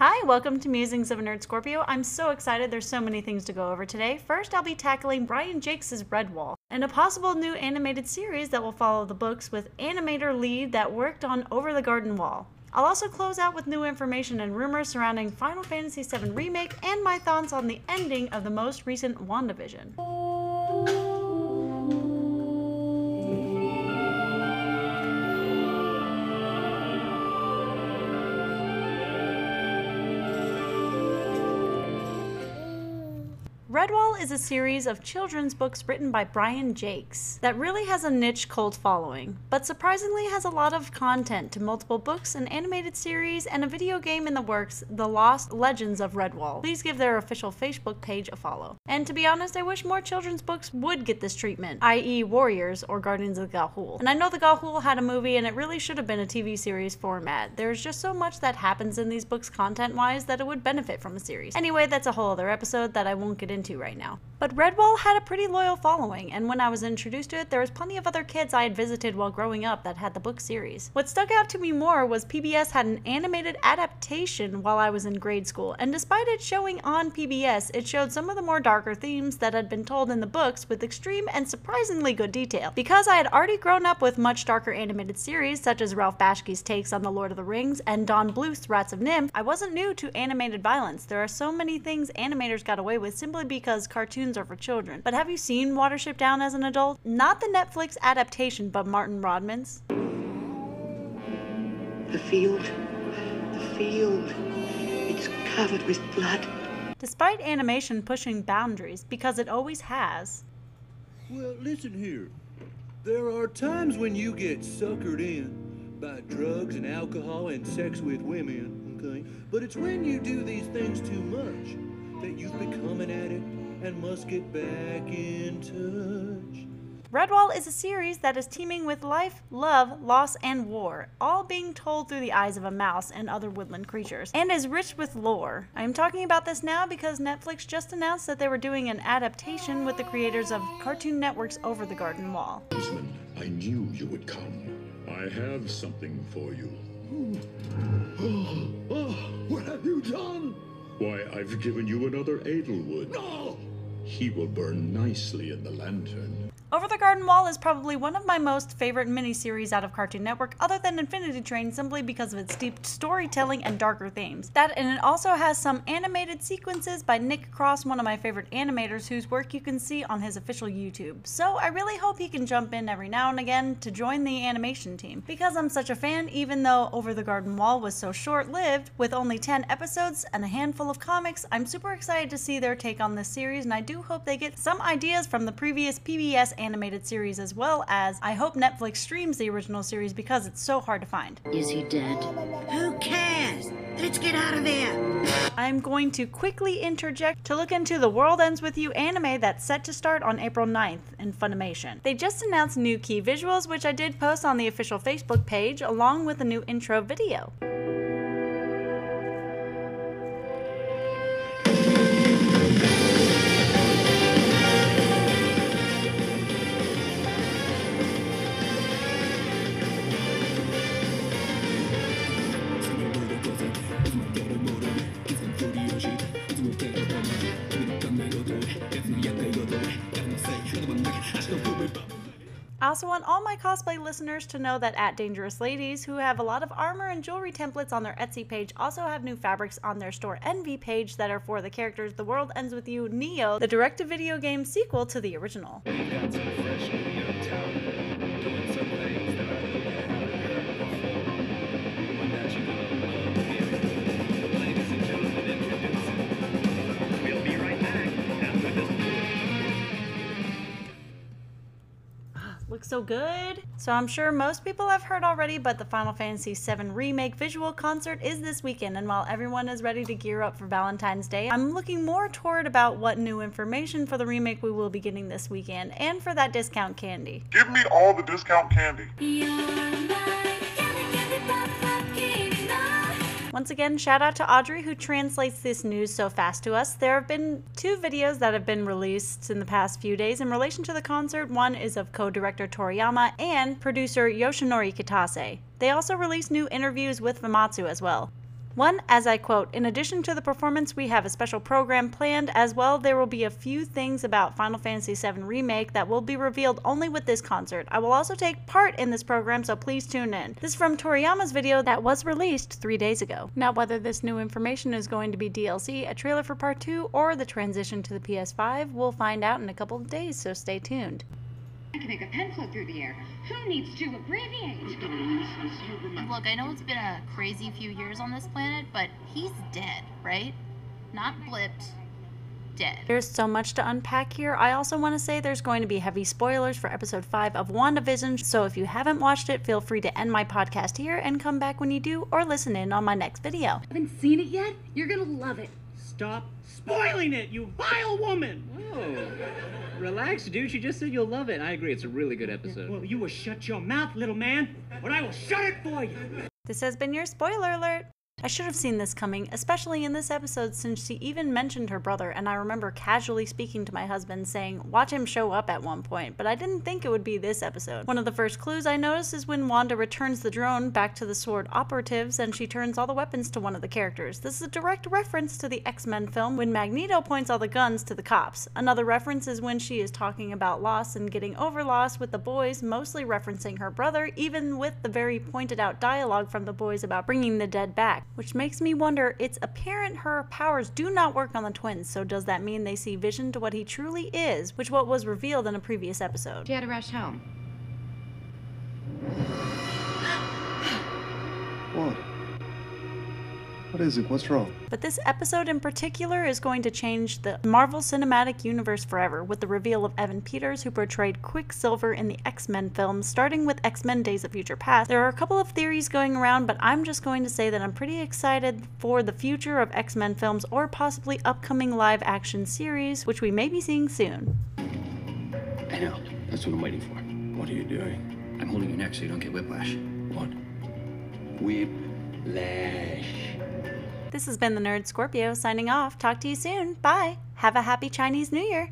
Hi, welcome to Musings of a Nerd Scorpio. I'm so excited, there's so many things to go over today. First, I'll be tackling Brian Jacques' Redwall, and a possible new animated series that will follow the books with animator lead that worked on Over the Garden Wall. I'll also close out with new information and rumors surrounding Final Fantasy VII Remake and my thoughts on the ending of the most recent WandaVision. Redwall is a series of children's books written by Brian Jacques that really has a niche cult following, but surprisingly has a lot of content to multiple books, an animated series, and a video game in the works, The Lost Legends of Redwall. Please give their official Facebook page a follow. And to be honest, I wish more children's books would get this treatment, i.e., Warriors or Guardians of the Ga'Hoole. And I know the Ga'Hoole had a movie and it really should have been a TV series format. There's just so much that happens in these books content wise that it would benefit from a series. Anyway, that's a whole other episode that I won't get into into right now. But Redwall had a pretty loyal following, and when I was introduced to it, there was plenty of other kids I had visited while growing up that had the book series. What stuck out to me more was PBS had an animated adaptation while I was in grade school, and despite it showing on PBS, it showed some of the more darker themes that had been told in the books with extreme and surprisingly good detail. Because I had already grown up with much darker animated series, such as Ralph Bakshi's takes on The Lord of the Rings and Don Bluth's Rats of NIMH, I wasn't new to animated violence. There are so many things animators got away with simply because cartoons are for children. But have you seen Watership Down as an adult? Not the Netflix adaptation, but Martin Rodman's. The field, the field, it's covered with blood. Despite animation pushing boundaries, because it always has. Well, listen here. There are times when you get suckered in by drugs and alcohol and sex with women, okay? But it's when you do these things too much that you've become an addict and must get back in touch. Redwall is a series that is teeming with life, love, loss, and war, all being told through the eyes of a mouse and other woodland creatures, and is rich with lore. I am talking about this now because Netflix just announced that they were doing an adaptation with the creators of Cartoon Network's Over the Garden Wall. Desmond, I knew you would come. I have something for you. Oh, oh, what have you done? Why, I've given you another Edelwood. No! He will burn nicely in the lantern. Over the Garden Wall is probably one of my most favorite miniseries out of Cartoon Network, other than Infinity Train, simply because of its deep storytelling and darker themes. That and it also has some animated sequences by Nick Cross, one of my favorite animators, whose work you can see on his official YouTube. So I really hope he can jump in every now and again to join the animation team. Because I'm such a fan, even though Over the Garden Wall was so short-lived, with only 10 episodes and a handful of comics, I'm super excited to see their take on this series, and I do hope they get some ideas from the previous PBS animated series as well as I hope Netflix streams the original series because it's so hard to find. Is he dead? Who cares? Let's get out of here. I'm going to quickly interject to look into the World Ends With You anime that's set to start on April 9th in Funimation. They just announced new key visuals, which I did post on the official Facebook page, along with a new intro video. I also want all my cosplay listeners to know that at Dangerous Ladies, who have a lot of armor and jewelry templates on their Etsy page, also have new fabrics on their Storenvy page that are for the characters The World Ends With You Neo, the direct to video game sequel to the original. So good. So I'm sure most people have heard already, but the Final Fantasy VII Remake visual concert is this weekend, and while everyone is ready to gear up for Valentine's Day, I'm looking more toward about what new information for the remake we will be getting this weekend, and for that discount candy. Give me all the discount candy. Once again, shout out to Audrey who translates this news so fast to us. There have been two videos that have been released in the past few days in relation to the concert. One is of co-director Toriyama and producer Yoshinori Kitase. They also released new interviews with Famitsu as well. One, as I quote, in addition to the performance, we have a special program planned as well. There will be a few things about Final Fantasy VII Remake that will be revealed only with this concert. I will also take part in this program, so please tune in. This is from Toriyama's video that was released three days ago. Now, whether this new information is going to be DLC, a trailer for part 2, or the transition to the PS5, we'll find out in a couple of days, so stay tuned. I can make a pen float through the air. Who needs to abbreviate? Look, I know it's been a crazy few years on this planet, but he's dead, right? Not blipped, dead. There's so much to unpack here. I also want to say there's going to be heavy spoilers for episode 5 of WandaVision, so if you haven't watched it, feel free to end my podcast here and come back when you do or listen in on my next video. Haven't seen it yet? You're gonna love it. Stop spoiling it, you vile woman! Whoa. Relax, dude. She just said you'll love it. I agree. It's a really good episode. Well, you will shut your mouth, little man, or I will shut it for you! This has been your spoiler alert. I should have seen this coming, especially in this episode since she even mentioned her brother, and I remember casually speaking to my husband saying, watch him show up at one point, but I didn't think it would be this episode. One of the first clues I noticed is when Wanda returns the drone back to the Sword operatives and she turns all the weapons to one of the characters. This is a direct reference to the X-Men film when Magneto points all the guns to the cops. Another reference is when she is talking about loss and getting over loss with the boys, mostly referencing her brother, even with the very pointed out dialogue from the boys about bringing the dead back which makes me wonder it's apparent her powers do not work on the twins, so does that mean they see vision to what he truly is, which what was revealed in a previous episode? She had to rush home. What? What is it? What's wrong? But this episode in particular is going to change the Marvel Cinematic Universe forever with the reveal of Evan Peters, who portrayed Quicksilver in the X Men films, starting with X Men Days of Future Past. There are a couple of theories going around, but I'm just going to say that I'm pretty excited for the future of X Men films or possibly upcoming live action series, which we may be seeing soon. I know. That's what I'm waiting for. What are you doing? I'm holding your neck so you don't get whiplash. What? Whiplash. This has been the Nerd Scorpio signing off. Talk to you soon. Bye. Have a happy Chinese New Year.